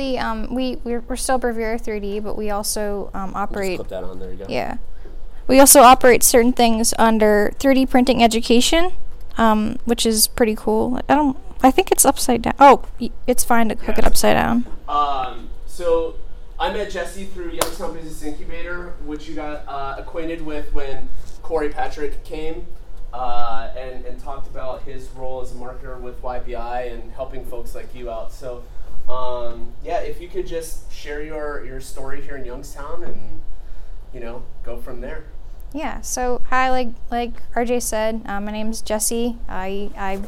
We, um, we we're, we're still Bravura 3D, but we also um, Just operate. clip that on. There you go. Yeah. We also operate certain things under 3D printing education, um, which is pretty cool. I don't. I think it's upside down. Oh, y- it's fine to hook it upside down. Um, so I met Jesse through Youngstown Business Incubator, which you got uh, acquainted with when Corey Patrick came uh, and, and talked about his role as a marketer with YBI and helping folks like you out. So, um, yeah, if you could just share your, your story here in Youngstown and, you know, go from there. Yeah. So hi, like like RJ said, uh, my name's Jesse. I I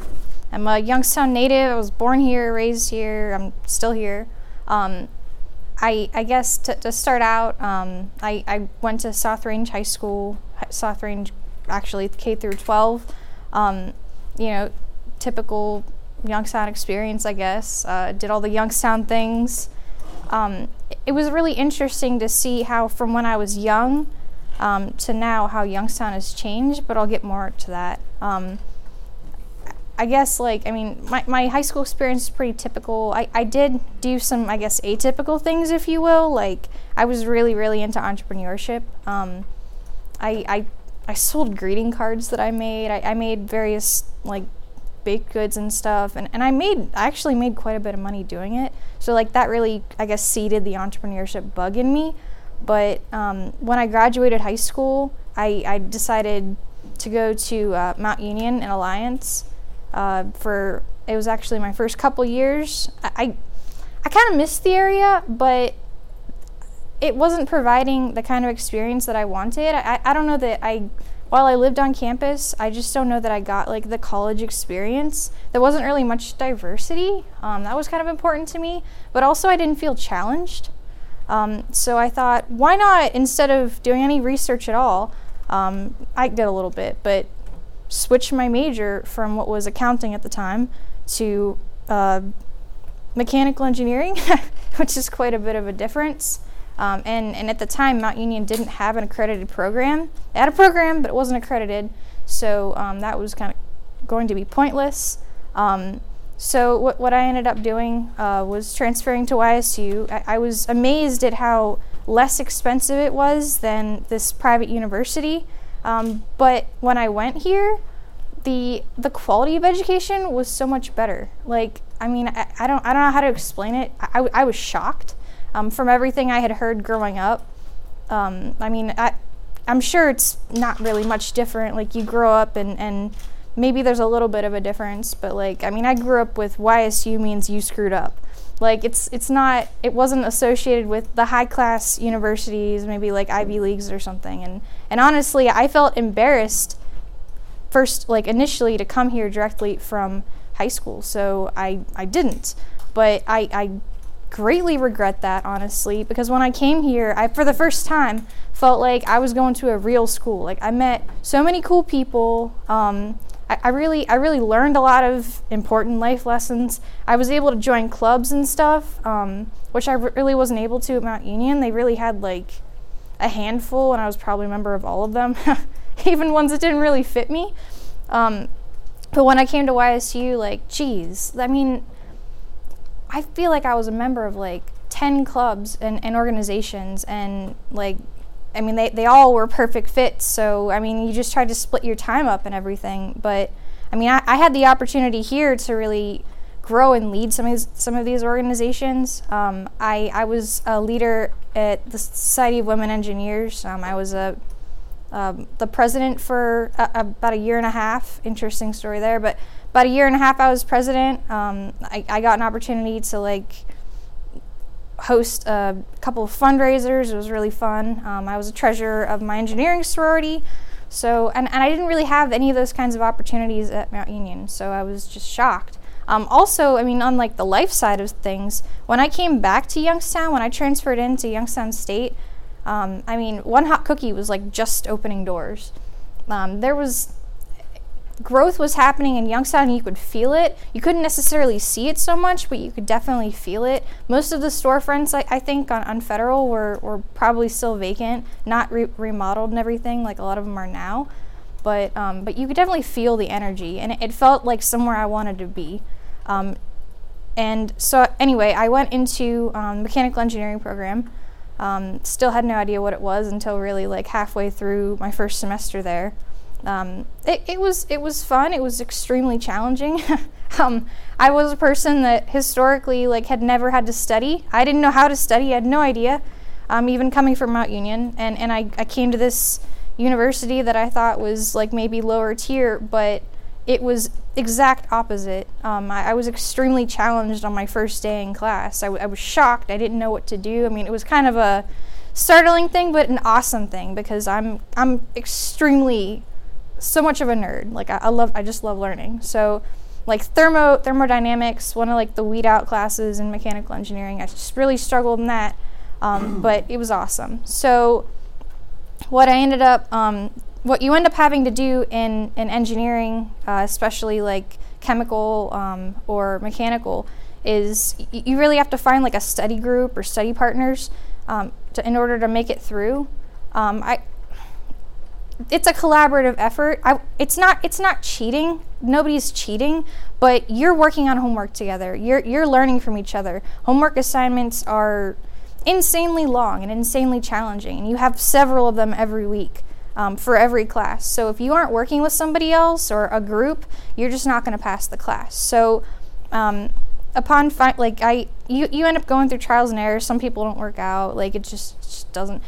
am a Youngstown native. I was born here, raised here. I'm still here. Um, I I guess to, to start out, um, I I went to South Range High School. South Range, actually K through 12. Um, you know, typical Youngstown experience, I guess. Uh, did all the Youngstown things. Um, it was really interesting to see how from when I was young um, to now how Youngstown has changed, but I'll get more to that. Um, I guess, like, I mean, my, my high school experience is pretty typical. I, I did do some, I guess, atypical things, if you will. Like, I was really, really into entrepreneurship. Um, I, I, I sold greeting cards that I made. I, I made various, like, baked goods and stuff. And, and I made, I actually made quite a bit of money doing it. So, like, that really, I guess, seeded the entrepreneurship bug in me. But um, when I graduated high school, I, I decided to go to uh, Mount Union in Alliance uh, for it was actually my first couple years. I I, I kind of missed the area, but it wasn't providing the kind of experience that I wanted. I, I don't know that I while I lived on campus, I just don't know that I got like the college experience. There wasn't really much diversity. Um, that was kind of important to me, but also I didn't feel challenged. Um, so I thought, why not instead of doing any research at all? Um, I did a little bit, but switch my major from what was accounting at the time to uh, mechanical engineering, which is quite a bit of a difference. Um, and, and at the time, Mount Union didn't have an accredited program. They had a program, but it wasn't accredited, so um, that was kind of going to be pointless. Um, so what, what I ended up doing uh, was transferring to YSU. I, I was amazed at how less expensive it was than this private university. Um, but when I went here, the the quality of education was so much better. Like, I mean, I, I don't I don't know how to explain it. I, was shocked um, from everything I had heard growing up. Um, I mean, I, I'm sure it's not really much different. Like, you grow up and, and maybe there's a little bit of a difference, but like, I mean, I grew up with YSU means you screwed up. Like, it's it's not it wasn't associated with the high class universities, maybe like Ivy Leagues or something. And and honestly, I felt embarrassed first like initially to come here directly from high school so i i didn't but i i greatly regret that honestly because when i came here i for the first time felt like i was going to a real school. Like i met so many cool people. Um, I, I really i really learned a lot of important life lessons. I was able to join clubs and stuff um, which i really wasn't able to at mount union. They really had like a handful and i was probably a member of all of them even ones that didn't really fit me. Um, but when I came to YSU, like, geez, I mean, I feel like I was a member of like 10 clubs and, and organizations, and like, I mean, they, they all were perfect fits. So, I mean, you just tried to split your time up and everything. But, I mean, I, I had the opportunity here to really grow and lead some of these, some of these organizations. Um, I, I was a leader at the Society of Women Engineers. Um, I was a um, the president for a, about a year and a half. Interesting story there, but about a year and a half I was president. Um, I, I got an opportunity to like host a couple of fundraisers. It was really fun. Um, I was a treasurer of my engineering sorority. So, and, and I didn't really have any of those kinds of opportunities at Mount Union, so I was just shocked. Um, also, I mean, on like the life side of things, when I came back to Youngstown, when I transferred into Youngstown State, um, I mean, One Hot Cookie was like just opening doors. Um, there was growth was happening in Youngstown, and you could feel it. You couldn't necessarily see it so much, but you could definitely feel it. Most of the storefronts, I, I think, on, on Federal were, were probably still vacant, not re- remodeled and everything like a lot of them are now. But um, but you could definitely feel the energy, and it, it felt like somewhere I wanted to be. Um, and so anyway, I went into um, mechanical engineering program. Um, still had no idea what it was until really like halfway through my first semester there. Um, it, it was it was fun. It was extremely challenging. um, I was a person that historically like had never had to study. I didn't know how to study. I had no idea. Um, even coming from Mount Union, and and I, I came to this university that I thought was like maybe lower tier, but it was exact opposite. Um, I, I, was extremely challenged on my first day in class. I, w- I was shocked. I didn't know what to do. I mean, it was kind of a startling thing, but an awesome thing because I'm I'm extremely so much of a nerd. Like I, I love I just love learning. So like thermo thermodynamics, one of like the weed out classes in mechanical engineering. I just really struggled in that, um, but it was awesome. So what I ended up um, what you end up having to do in, in engineering, uh, especially like chemical um, or mechanical, is y- you really have to find like a study group or study partners um, to, in order to make it through. Um, I, it's a collaborative effort. I, it's not it's not cheating. Nobody's cheating, but you're working on homework together. You're you're learning from each other. Homework assignments are insanely long and insanely challenging, and you have several of them every week um, for every class. So if you aren't working with somebody else or a group, you're just not going to pass the class. So um, upon fi- like I you you end up going through trials and errors. Some people don't work out. Like it just, just doesn't.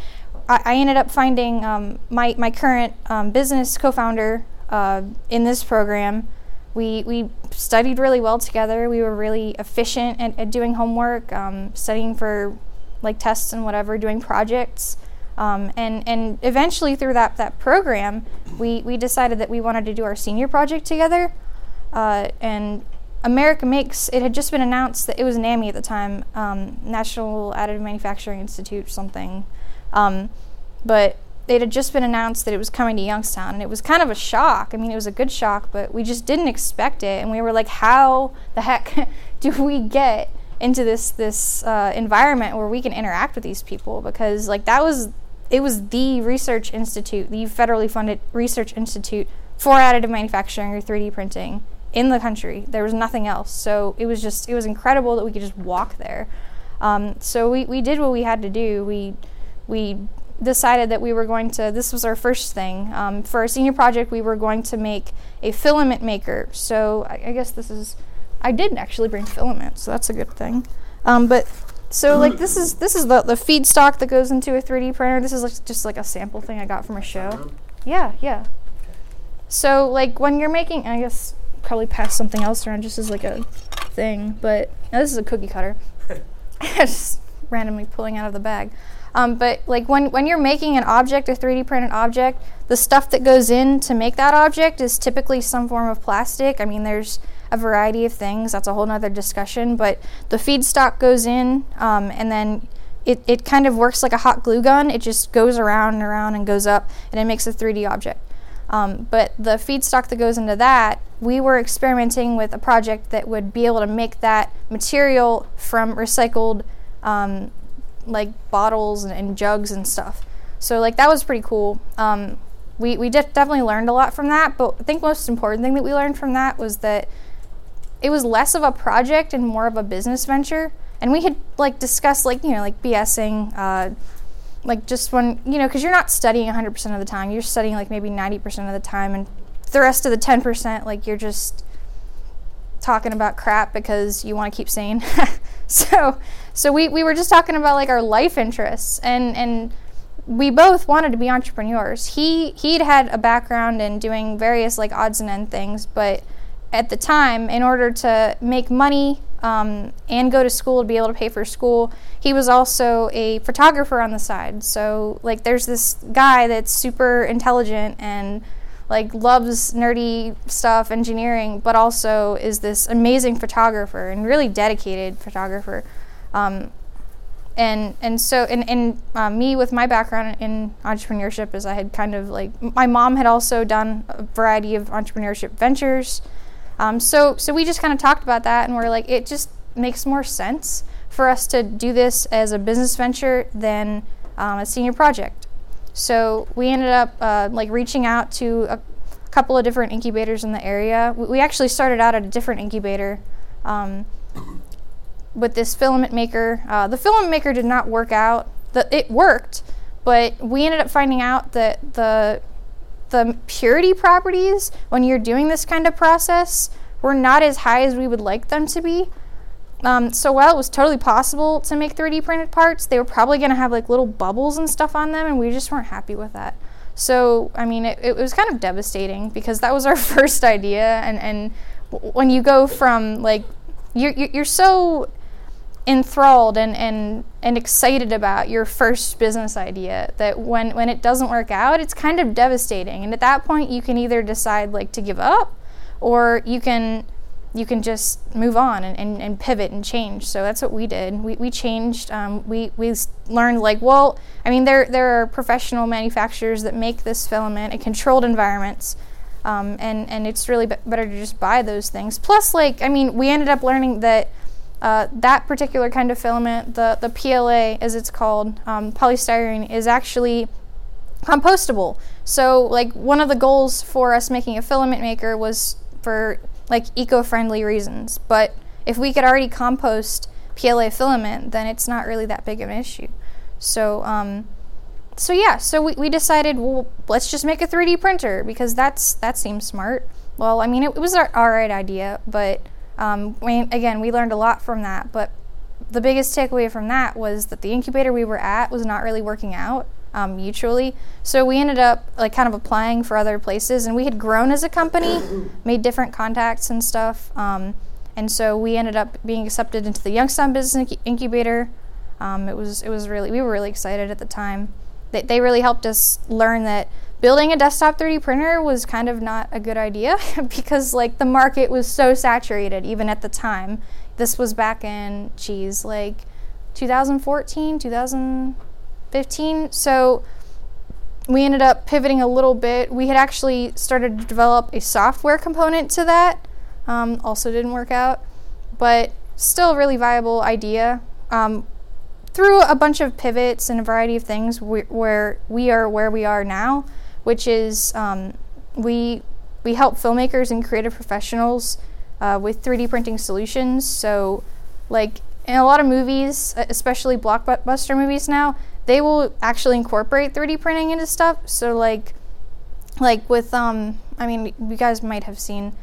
I, I, ended up finding um, my my current um, business co-founder uh, in this program. We we studied really well together. We were really efficient at, at doing homework, um, studying for like tests and whatever, doing projects. Um, and, and eventually through that, that program, we, we decided that we wanted to do our senior project together. Uh, and America Makes, it had just been announced that it was NAMI at the time, um, National Additive Manufacturing Institute, something. Um, but it had just been announced that it was coming to Youngstown, and it was kind of a shock. I mean, it was a good shock, but we just didn't expect it, and we were like, "How the heck do we get into this this uh, environment where we can interact with these people?" Because like that was it was the research institute, the federally funded research institute for additive manufacturing or 3D printing in the country. There was nothing else. So it was just, it was incredible that we could just walk there. Um, so we, we did what we had to do. We, we decided that we were going to, this was our first thing. Um, for our senior project, we were going to make a filament maker. So I, I guess this is, I did actually bring filament, so that's a good thing. Um, but so like this is this is the the feedstock that goes into a 3D printer. This is like just like a sample thing I got from a show. Yeah, yeah. So like when you're making, I guess probably pass something else around just as like a thing. But this is a cookie cutter. just randomly pulling out of the bag. Um, but like when when you're making an object, a 3D printed object, the stuff that goes in to make that object is typically some form of plastic. I mean, there's a variety of things. That's a whole nother discussion. But the feedstock goes in, um, and then it, it kind of works like a hot glue gun. It just goes around and around and goes up, and it makes a 3D object. Um, but the feedstock that goes into that, we were experimenting with a project that would be able to make that material from recycled, um, like bottles and, and, jugs and stuff. So like that was pretty cool. Um, we we definitely learned a lot from that. But I think most important thing that we learned from that was that it was less of a project and more of a business venture. And we had like discussed like you know like BSing, uh, like just when you know because you're not studying 100% of the time. You're studying like maybe 90% of the time, and the rest of the 10% like you're just talking about crap because you want to keep sane. so so we, we were just talking about like our life interests and and we both wanted to be entrepreneurs. He he'd had a background in doing various like odds and end things, but at the time, in order to make money um, and go to school to be able to pay for school, he was also a photographer on the side. So, like, there's this guy that's super intelligent and like loves nerdy stuff, engineering, but also is this amazing photographer and really dedicated photographer. Um, and and so and, and uh, me with my background in entrepreneurship is I had kind of like my mom had also done a variety of entrepreneurship ventures. Um, so, so we just kind of talked about that, and we're like, it just makes more sense for us to do this as a business venture than um, a senior project. So we ended up uh, like reaching out to a couple of different incubators in the area. We actually started out at a different incubator, um, with this filament maker. Uh, the filament maker did not work out. The, it worked, but we ended up finding out that the the purity properties when you're doing this kind of process were not as high as we would like them to be. Um, so while it was totally possible to make 3D printed parts, they were probably going to have like little bubbles and stuff on them, and we just weren't happy with that. So I mean, it, it was kind of devastating because that was our first idea, and and when you go from like you're you're so enthralled and, and and excited about your first business idea that when when it doesn't work out it's kind of devastating. And at that point you can either decide like to give up or you can you can just move on and, and, and pivot and change. So that's what we did. We, we changed um, we, we learned like well i mean there there are professional manufacturers that make this filament in controlled environments um, and and it's really be- better to just buy those things. Plus like i mean we ended up learning that uh, that particular kind of filament, the, the PLA as it's called, um, polystyrene, is actually compostable. So, like, one of the goals for us making a filament maker was for like eco friendly reasons. But if we could already compost PLA filament, then it's not really that big of an issue. So, um, so yeah, so we, we decided, well, let's just make a 3D printer because that's that seems smart. Well, I mean, it, it was our, our right idea, but um, we, again, we learned a lot from that, but the biggest takeaway from that was that the incubator we were at was not really working out um, mutually. So we ended up like kind of applying for other places, and we had grown as a company, made different contacts and stuff. Um, and so we ended up being accepted into the Youngstown Business Incubator. Um, it was it was really we were really excited at the time. They, they really helped us learn that building a desktop 3D printer was kind of not a good idea because like the market was so saturated even at the time. This was back in geez, like 2014, 2015. So we ended up pivoting a little bit. We had actually started to develop a software component to that. Um, also didn't work out, but still a really viable idea. Um, through a bunch of pivots and a variety of things, we, where we are where we are now which is um, we we help filmmakers and creative professionals uh, with 3D printing solutions. So, like in a lot of movies, especially blockbuster movies now, they will actually incorporate 3D printing into stuff. So, like, like with um, I mean, you guys might have seen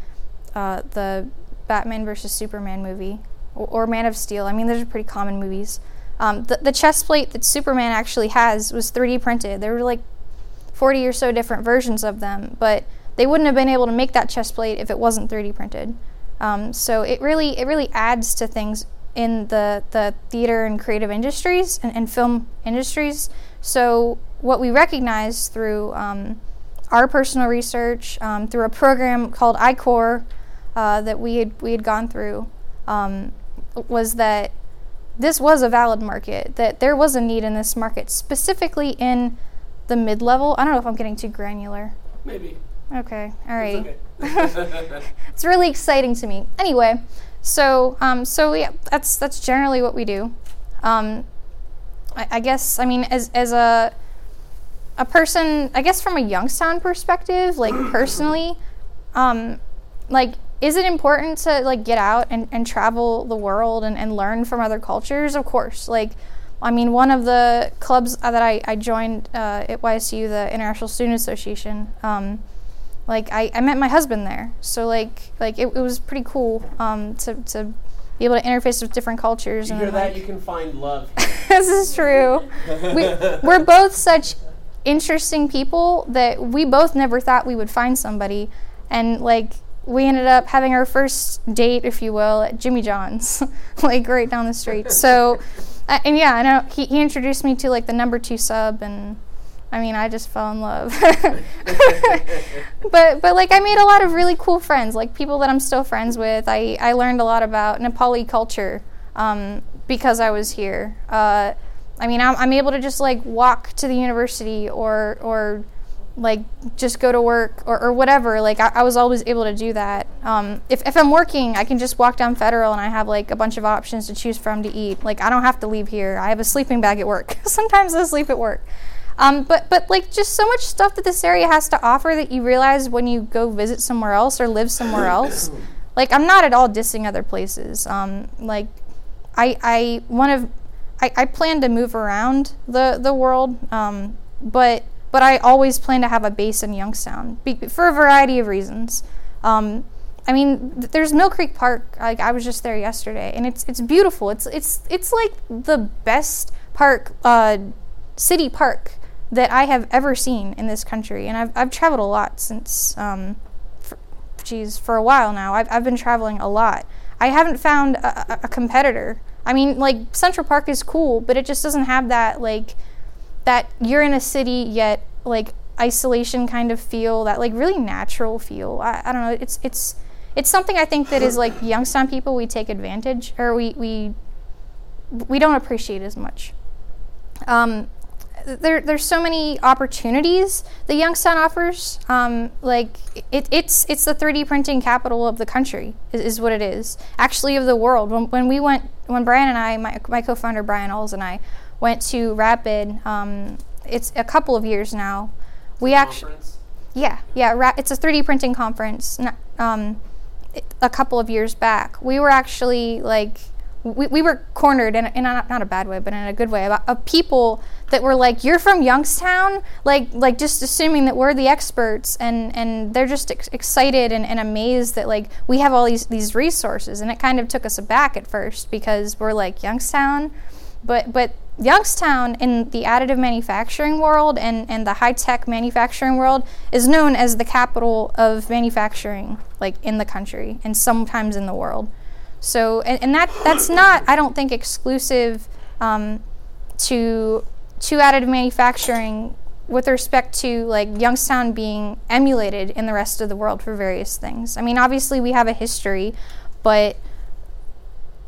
uh, the Batman versus Superman movie or, Man of Steel. I mean, those are pretty common movies. Um, the, the chest plate that Superman actually has was 3D printed. They were like 40 or so different versions of them, but they wouldn't have been able to make that chest plate if it wasn't 3D printed. Um, so it really it really adds to things in the the theater and creative industries and, and film industries. So what we recognize through um, our personal research, um, through a program called I-Corps uh, that we had we had gone through, um, was that this was a valid market. That there was a need in this market, specifically in the mid level. I don't know if I'm getting too granular. Maybe. Okay. All right. It's, okay. it's really exciting to me. Anyway, so um, so yeah, that's that's generally what we do. Um, I, I guess I mean as as a a person, I guess from a Youngstown perspective, like personally, um, like is it important to like get out and, and travel the world and, and learn from other cultures? Of course. Like I mean, one of the clubs that I, I joined uh, at YSU, the International Student Association, um, like I, I met my husband there. So like like it, it was pretty cool um, to, to be able to interface with different cultures. You and hear that? Like, you can find love. this is true. we, we're both such interesting people that we both never thought we would find somebody, and like we ended up having our first date, if you will, at Jimmy John's, like right down the street. So uh, and yeah, I know he, he introduced me to like the number two sub, and I mean, I just fell in love. but but like I made a lot of really cool friends, like people that I'm still friends with. I I learned a lot about Nepali culture um, because I was here. Uh, I mean, I'm, I'm able to just like walk to the university or or like just go to work or, or whatever like I, I was always able to do that. Um, if, if i'm working i can just walk down federal and i have like a bunch of options to choose from to eat. Like i don't have to leave here. I have a sleeping bag at work. Sometimes i sleep at work. Um, but but like just so much stuff that this area has to offer that you realize when you go visit somewhere else or live somewhere else. Like i'm not at all dissing other places. Um, like I, I one of I, I plan to move around the the world, um, but but I always plan to have a base in Youngstown be, for a variety of reasons. Um, I mean, th- there's Mill Creek Park. Like I was just there yesterday, and it's it's beautiful. It's it's it's like the best park, uh, city park that I have ever seen in this country. And I've I've traveled a lot since, um, for, geez, for a while now. I've I've been traveling a lot. I haven't found a, a, a competitor. I mean, like Central Park is cool, but it just doesn't have that like that you're in a city yet like isolation kind of feel, that like really natural feel. I, I don't know. It's it's it's something I think that is like Youngstown people we take advantage or we we we don't appreciate as much. Um, there, there's so many opportunities that Youngstown offers. Um, like it, it's it's the 3D printing capital of the country is, is, what it is. Actually, of the world. When, when we went, when Brian and I, my, my co-founder Brian Alls and I, went to Rapid. Um, it's a couple of years now. We actually, yeah, yeah. Ra- it's a 3D printing conference. Um, a couple of years back, we were actually like we, we were cornered in, in a, not a bad way, but in a good way about of people that were like, "You're from Youngstown," like like just assuming that we're the experts, and and they're just ex- excited and, and amazed that like we have all these these resources, and it kind of took us aback at first because we're like Youngstown, but but Youngstown in the additive manufacturing world and, and the high tech manufacturing world is known as the capital of manufacturing, like in the country and sometimes in the world. So, and, and that that's not, I don't think, exclusive um, to to additive manufacturing with respect to like Youngstown being emulated in the rest of the world for various things. I mean, obviously we have a history, but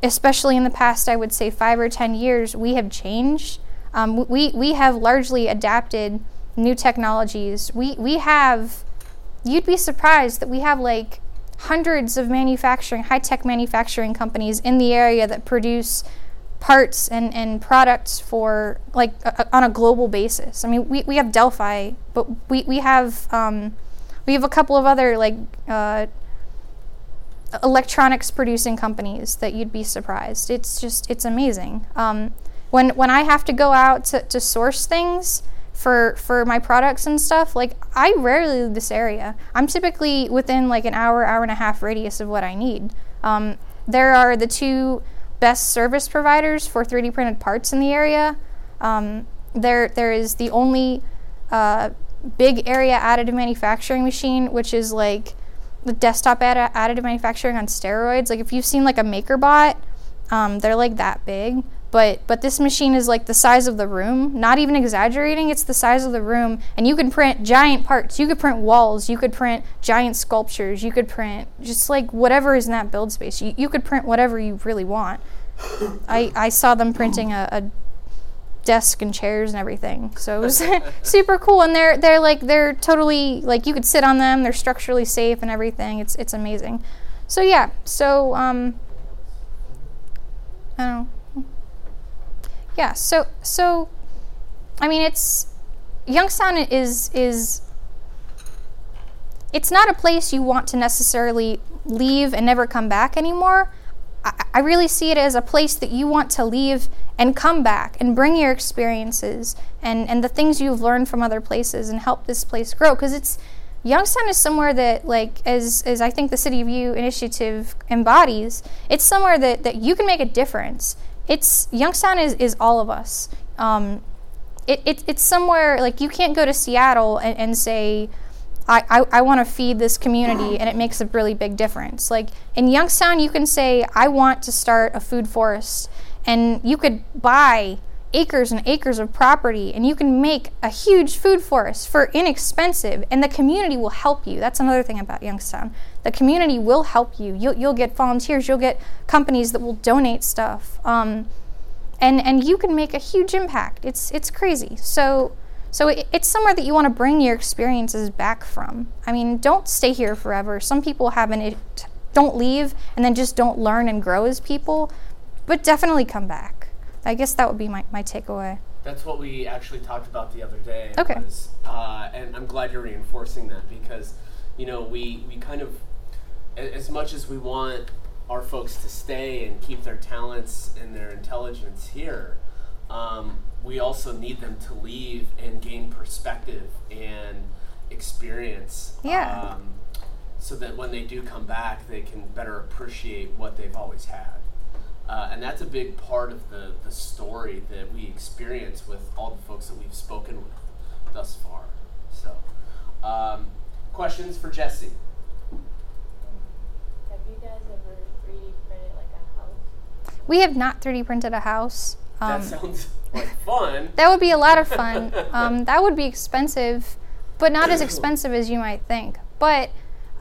especially in the past, I would say five or 10 years, we have changed. Um, we, we have largely adapted new technologies. We, we have, you'd be surprised that we have like hundreds of manufacturing, high tech manufacturing companies in the area that produce parts and, and products for like a, on a global basis. I mean, we, we have Delphi, but we, we have um, we have a couple of other like uh, electronics producing companies that you'd be surprised. It's just it's amazing. Um, when when I have to go out to, to source things for for my products and stuff, like I rarely leave this area. I'm typically within like an hour hour and a half radius of what I need. Um, there are the two best service providers for 3D printed parts in the area. Um, there there is the only uh, big area additive manufacturing machine, which is like the desktop add- additive manufacturing on steroids. Like if you've seen like a MakerBot, um, they're like that big. But but this machine is like the size of the room. Not even exaggerating. It's the size of the room, and you can print giant parts. You could print walls. You could print giant sculptures. You could print just like whatever is in that build space. You, you could print whatever you really want. I, I saw them printing a, a desk and chairs and everything. So it was super cool. And they're they're like they're totally like you could sit on them. They're structurally safe and everything. It's it's amazing. So yeah. So um, I don't know. Yeah. So so, I mean, it's Youngstown is is. It's not a place you want to necessarily leave and never come back anymore. I, really see it as a place that you want to leave and come back and bring your experiences and, and the things you've learned from other places and help this place grow because it's Youngstown is somewhere that, like, as, as I think the City of You initiative embodies, it's somewhere that, that you can make a difference. It's Youngstown is, is all of us. Um, it, it, it's somewhere like you can't go to Seattle and, and say, I, I, I want to feed this community and it makes a really big difference. Like in Youngstown, you can say, I want to start a food forest. And you could buy acres and acres of property and you can make a huge food forest for inexpensive and the community will help you. That's another thing about youngstown. The community will help you. You'll, you'll get volunteers you'll get companies that will donate stuff um, and and you can make a huge impact. It's it's crazy. So so it, it's somewhere that you want to bring your experiences back from i mean don't stay here forever some people haven't it don't leave and then just don't learn and grow as people but definitely come back. I guess that would be my, my takeaway. That's what we actually talked about the other day. Okay. Was, uh, and I'm glad you're reinforcing that because, you know, we, we kind of, as much as we want our folks to stay and keep their talents and their intelligence here, um, we also need them to leave and gain perspective and experience. Yeah. Um, so that when they do come back, they can better appreciate what they've always had. Uh, and that's a big part of the, the story that we experience with all the folks that we've spoken with thus far. So, um, questions for Jesse? Have you guys ever 3D printed like a house? We have not 3D printed a house. Um, that sounds like fun. that would be a lot of fun. Um, that would be expensive, but not as expensive as you might think. But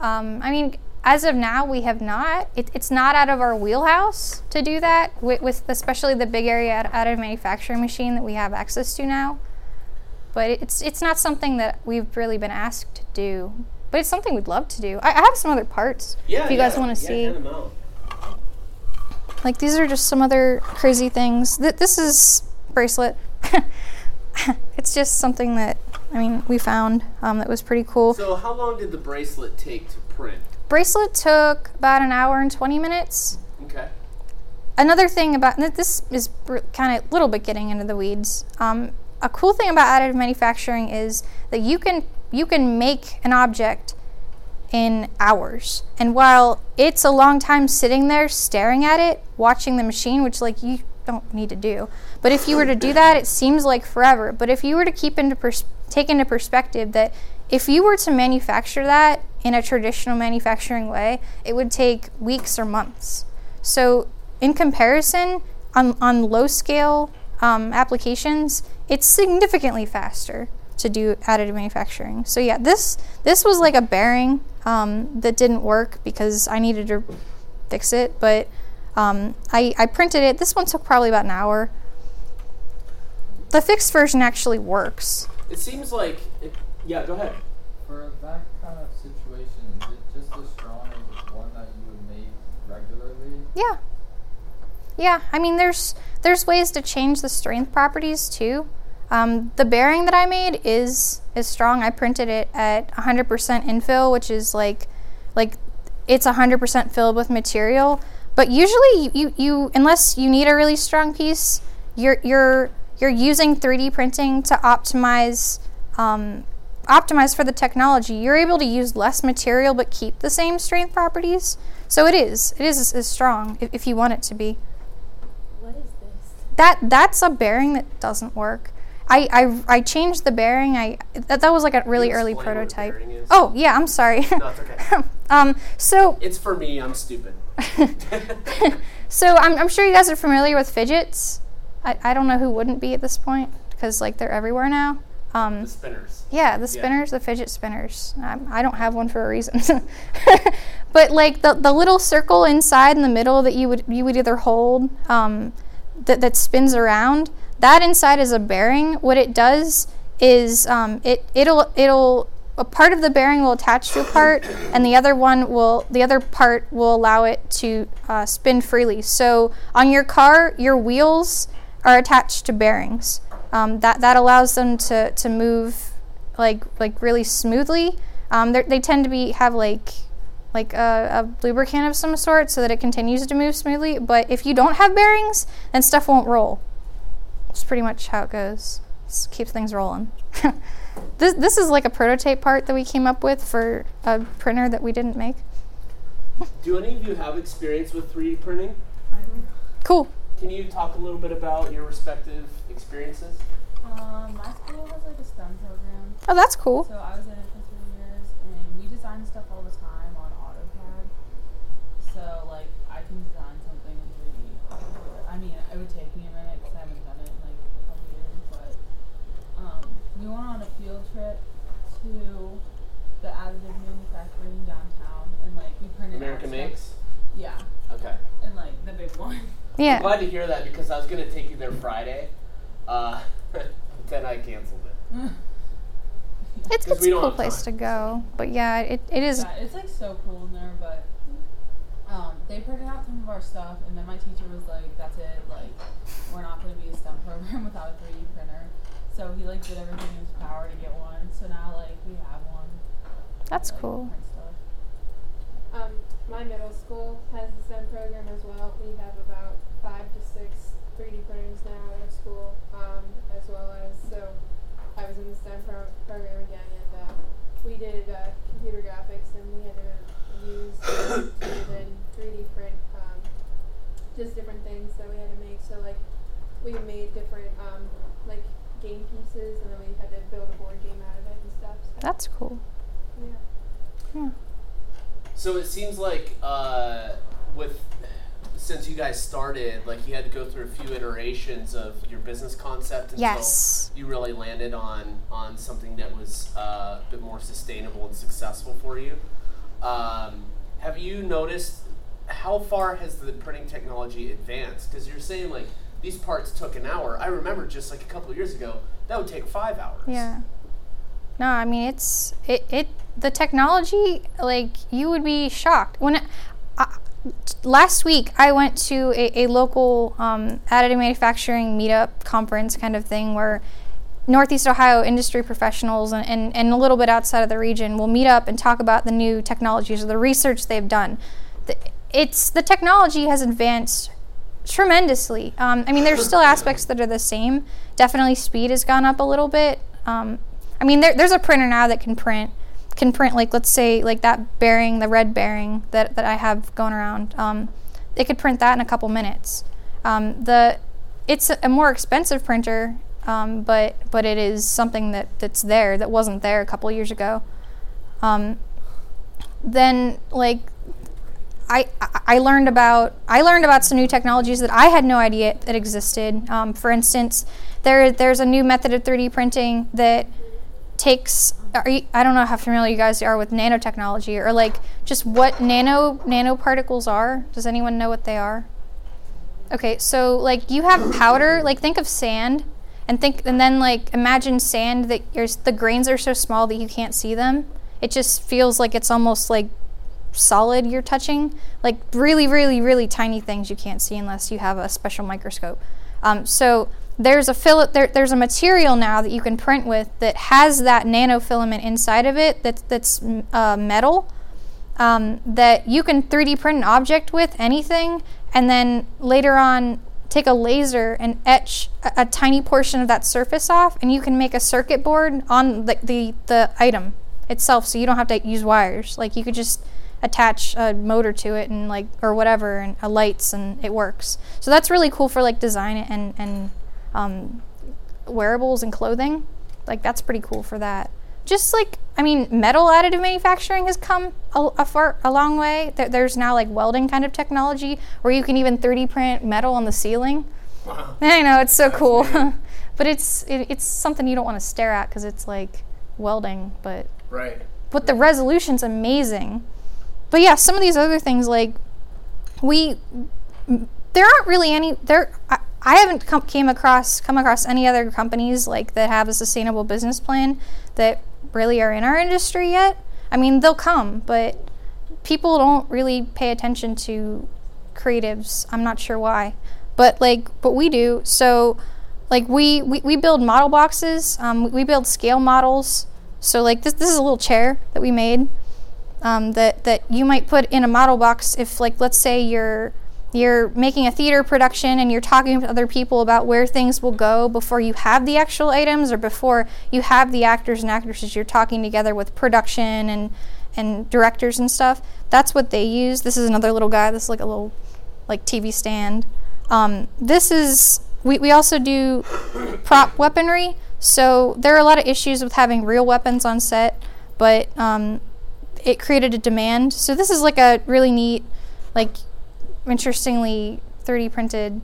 um, I mean, as of now, we have not. It, it's not out of our wheelhouse to do that with, with especially the big area out, out of manufacturing machine that we have access to now. But it's it's not something that we've really been asked to do. But it's something we'd love to do. I, I have some other parts. Yeah, if you guys want to yeah, see. hand them out. Like these are just some other crazy things. Th- this is bracelet. it's just something that I mean we found um, that was pretty cool. So, how long did the bracelet take to print? bracelet took about an hour and 20 minutes. Okay. Another thing about this is kind of a little bit getting into the weeds. Um, a cool thing about additive manufacturing is that you can you can make an object in hours. And while it's a long time sitting there staring at it, watching the machine, which like you don't need to do. But if you were to do that, it seems like forever. But if you were to keep into pers- take into perspective that if you were to manufacture that in a traditional manufacturing way, it would take weeks or months. So in comparison, on, on low scale um, applications, it's significantly faster to do additive manufacturing. So yeah, this this was like a bearing um, that didn't work because I needed to fix it, but um, I, I printed it. This one took probably about an hour. The fixed version actually works. It seems like. It, yeah, go ahead. For that kind of situation, is it just as strong as one that you would make regularly? Yeah. Yeah, I mean there's there's ways to change the strength properties too. Um, the bearing that I made is is strong. I printed it at 100% infill, which is like like it's 100% filled with material. But usually you, you, you unless you need a really strong piece, you're you're you're using 3D printing to optimize um, optimize for the technology. You're able to use less material but keep the same strength properties. So it is it is is strong if, if you want it to be. What is this? That that's a bearing that doesn't work. I, I, I changed the bearing. I that, that was like a really early explain what a prototype. bearing is? Oh yeah, I'm sorry. No, it's okay. um, so It's for me. I'm stupid. so I'm, I'm sure you guys are familiar with fidgets. I, I don't know who wouldn't be at this point because like they're everywhere now. Um, the spinners. Yeah, the spinners, the fidget spinners. I, I don't have one for a reason. but like the, the little circle inside in the middle that you would you would either hold um, that that spins around. That inside is a bearing. What it does is um, it it'll it'll a part of the bearing will attach to a part, and the other one will the other part will allow it to uh, spin freely. So on your car, your wheels are attached to bearings. Um, that that allows them to, to move like like really smoothly. Um, they're- tend to be have like like a, a lubricant of some sort so that it continues to move smoothly. But if you don't have bearings, then stuff won't roll. It's pretty much how it goes. Just keeps things rolling. this this is like a prototype part that we came up with for a printer that we didn't make. Do any of you have experience with 3D printing? Cool. Can you talk a little bit about your respective experiences? Um, my school has like a STEM program, Oh, that's cool. so I was in it for three years, and we design stuff all the time on AutoCAD. So like, I can design something in 3D. I mean, it would take me a minute because I haven't done it in like a couple years, but um, we went on a field trip to the additive manufacturing downtown, and like we printed out American stuff- Makes? Yeah, Okay. and like the big one. I'm glad to hear that because I was going to take you there Friday. Uh, but then I canceled it. It's, 'Cause it's a cool place time, to go. But yeah, it, it is Yeah, it's like so cool in there, but um, they printed out some of our stuff, and then my teacher was like, "That's it. Like, we're not going to be a STEM program without a 3D printer." So he like did everything in his power to get one. So now like we have one. That's like, cool. Um, my middle school has the STEM program as well. We have about five to six 3D printers now at our school, um, as well as so I was in the STEM pro- program again, and uh, we did uh, computer graphics, and we had to use and then 3D print um, just different things that we had to make. So like we made different um, like game pieces, and then we had to build a board game out of it and stuff. So, That's cool. yeah. Yeah. So it seems like uh, with since you guys started, like you had to go through a few iterations of your business concept until Yes. you really landed on on something that was uh, a bit more sustainable and successful for you. Um, have you noticed how far has the printing technology advanced? Because you're saying like these parts took an hour. I remember just like a couple of years ago that would take five hours. Yeah. No, I mean it's it, it the technology like you would be shocked when I, last week I went to a, a local um, additive manufacturing meetup conference kind of thing where Northeast Ohio industry professionals and, and, and a little bit outside of the region will meet up and talk about the new technologies or the research they've done. The, it's the technology has advanced tremendously. Um, I mean, there's still aspects that are the same. Definitely, speed has gone up a little bit. Um, I mean, there, there's a printer now that can print can print like let's say like that bearing, the red bearing that, that I have going around. Um, it could print that in a couple minutes. Um, the it's a, more expensive printer, um, but but it is something that, that's there that wasn't there a couple years ago. Um, then like I- I learned about I learned about some new technologies that I had no idea that existed. Um, for instance, there there's a new method of 3D printing that takes you, I don't know how familiar you guys are with nanotechnology or like just what nano nanoparticles are. Does anyone know what they are? Okay, so like you have powder, like think of sand and think and then like imagine sand that your the grains are so small that you can't see them. It just feels like it's almost like solid you're touching, like really, really, really tiny things you can't see unless you have a special microscope. Um, so there's a fil- there, there's a material now that you can print with that has that nanofilament inside of it that's that's uh, metal um, that you can 3D print an object with anything, and then later on take a laser and etch a, a tiny portion of that surface off, and you can make a circuit board on the, the the item itself, so you don't have to use wires. Like you could just attach a motor to it and like or whatever and a lights and it works. So that's really cool for like design and and um, wearables and clothing. Like that's pretty cool for that. Just like I mean, metal additive manufacturing has come a, a far a long way. There, there's now like welding kind of technology where you can even 3D print metal on the ceiling. Wow. I know it's so That's cool, but it's it, it's something you don't want to stare at because it's like welding, but Right. but the resolution's amazing. But yeah, some of these other things like we there aren't really any there I, haven't come, came across come across any other companies like that have a sustainable business plan that really are in our industry yet. I mean, they'll come, but people don't really pay attention to creatives. I'm not sure why. But like but we do. So like we, we, we build model boxes um, we build scale models so like this, this is a little chair that we made um, that, that you might put in a model box if like let's say you're you're making a theater production and you're talking with other people about where things will go before you have the actual items or before you have the actors and actresses you're talking together with production and and directors and stuff. That's what they use. This is another little guy. This is like a little like tv stand. Um, this is we, we also do prop weaponry. So there are a lot of issues with having real weapons on set but um, it created a demand. So this is like a really neat like interestingly 3d printed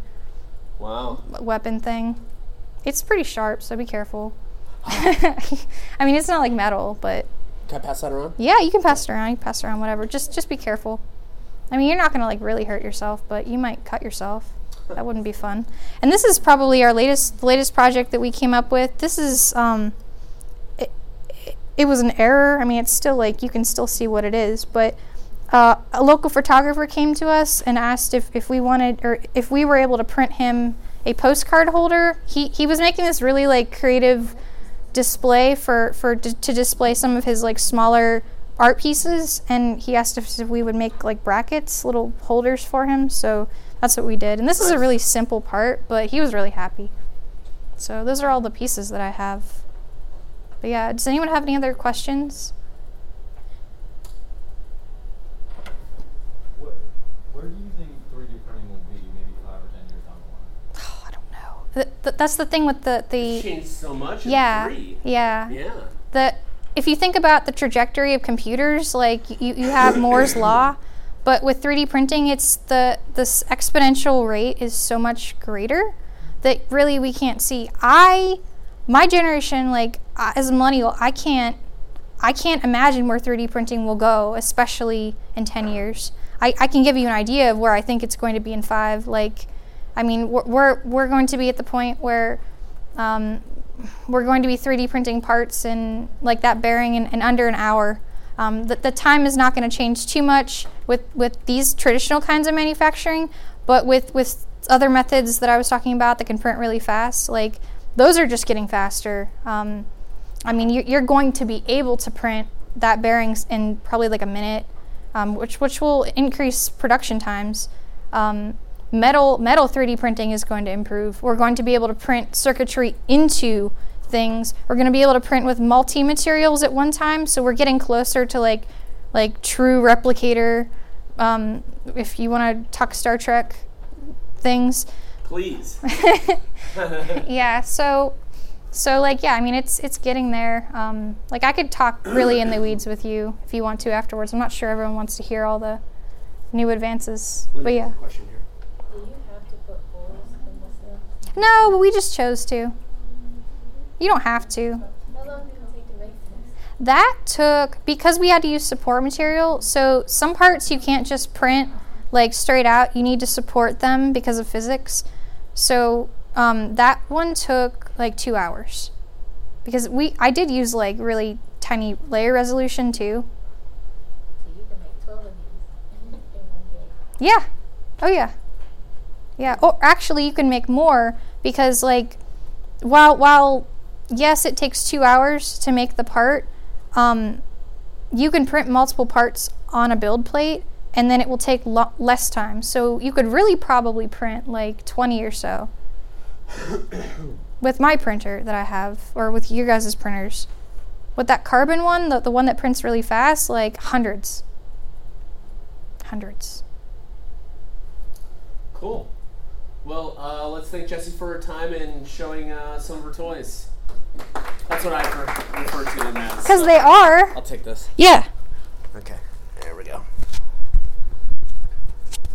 Wow. weapon thing. It's pretty sharp so be careful. I mean it's not like metal but Can I pass that around? yeah you can pass it around. You can pass it around whatever. Just just be careful. I mean you're not going to like really hurt yourself but you might cut yourself. That wouldn't be fun. And this is probably our latest latest project that we came up with. This is um it, it, it was an error. I mean it's still like you can still see what it is but uh, a local photographer came to us and asked if, if we wanted or if we were able to print him a postcard holder he, he was making this really like creative display for for d- to display some of his like smaller art pieces, and he asked us if we would make like brackets, little holders for him. So that's what we did. And this is a really simple part, but he was really happy. So those are all the pieces that I have. But yeah, does anyone have any other questions? What, where do you think 3D printing will be maybe five or ten years down the line? Oh, I don't know. Th- th- that's the thing with the the changed so much. in yeah three. yeah Yeah. the if you think about the trajectory of computers, like you, you have Moore's law, but with 3D printing, it's the this exponential rate is so much greater that really we can't see. I, my generation, like as a millennial, I can't, I can't imagine where 3D printing will go, especially in 10 years. I, I can give you an idea of where I think it's going to be in five. Like, I mean, we're we're, going to be at the point where um, we're going to be 3D printing parts and like that bearing in, in under an hour. Um, the, the time is not going to change too much with, with these traditional kinds of manufacturing, but with, with other methods that I was talking about that can print really fast, like those are just getting faster. Um, I mean, you, you're going to be able to print that bearings in probably like a minute, um, which which will increase production times. Metal metal 3D printing is going to improve. We're going to be able to print circuitry into things. We're going to be able to print with multi materials at one time. So we're getting closer to like like true replicator. Um, if you want to talk Star Trek things, Please. yeah. So so like yeah, I mean it's it's getting there. Um, like I could talk really in the weeds with you if you want to afterwards. I'm not sure everyone wants to hear all the new advances, but yeah. Question here. Do you have to put holes in the stuff? No, but we just chose to. You don't have to. How long did it take to make this? That took because we had to use support material. So some parts you can't just print like straight out. You need to support them because of physics. So um, that one took like two hours because we I did use like really tiny layer resolution too. So you can make 12 of these in one day. Yeah. Oh yeah. Yeah. Or actually, you can make more because like, while while yes, it takes two hours to make the part. Um, you can print multiple parts on a build plate, and then it will take lo- less time. So you could really probably print like twenty or so. with my printer that I have, or with your guys' printers. With that carbon one, the, the one that prints really fast, like hundreds. Hundreds. Cool. Well, uh, let's thank Jesse for her time and showing uh, some of her toys. That's what I refer, refer to them as. Because they are. I'll take this. Yeah. Okay.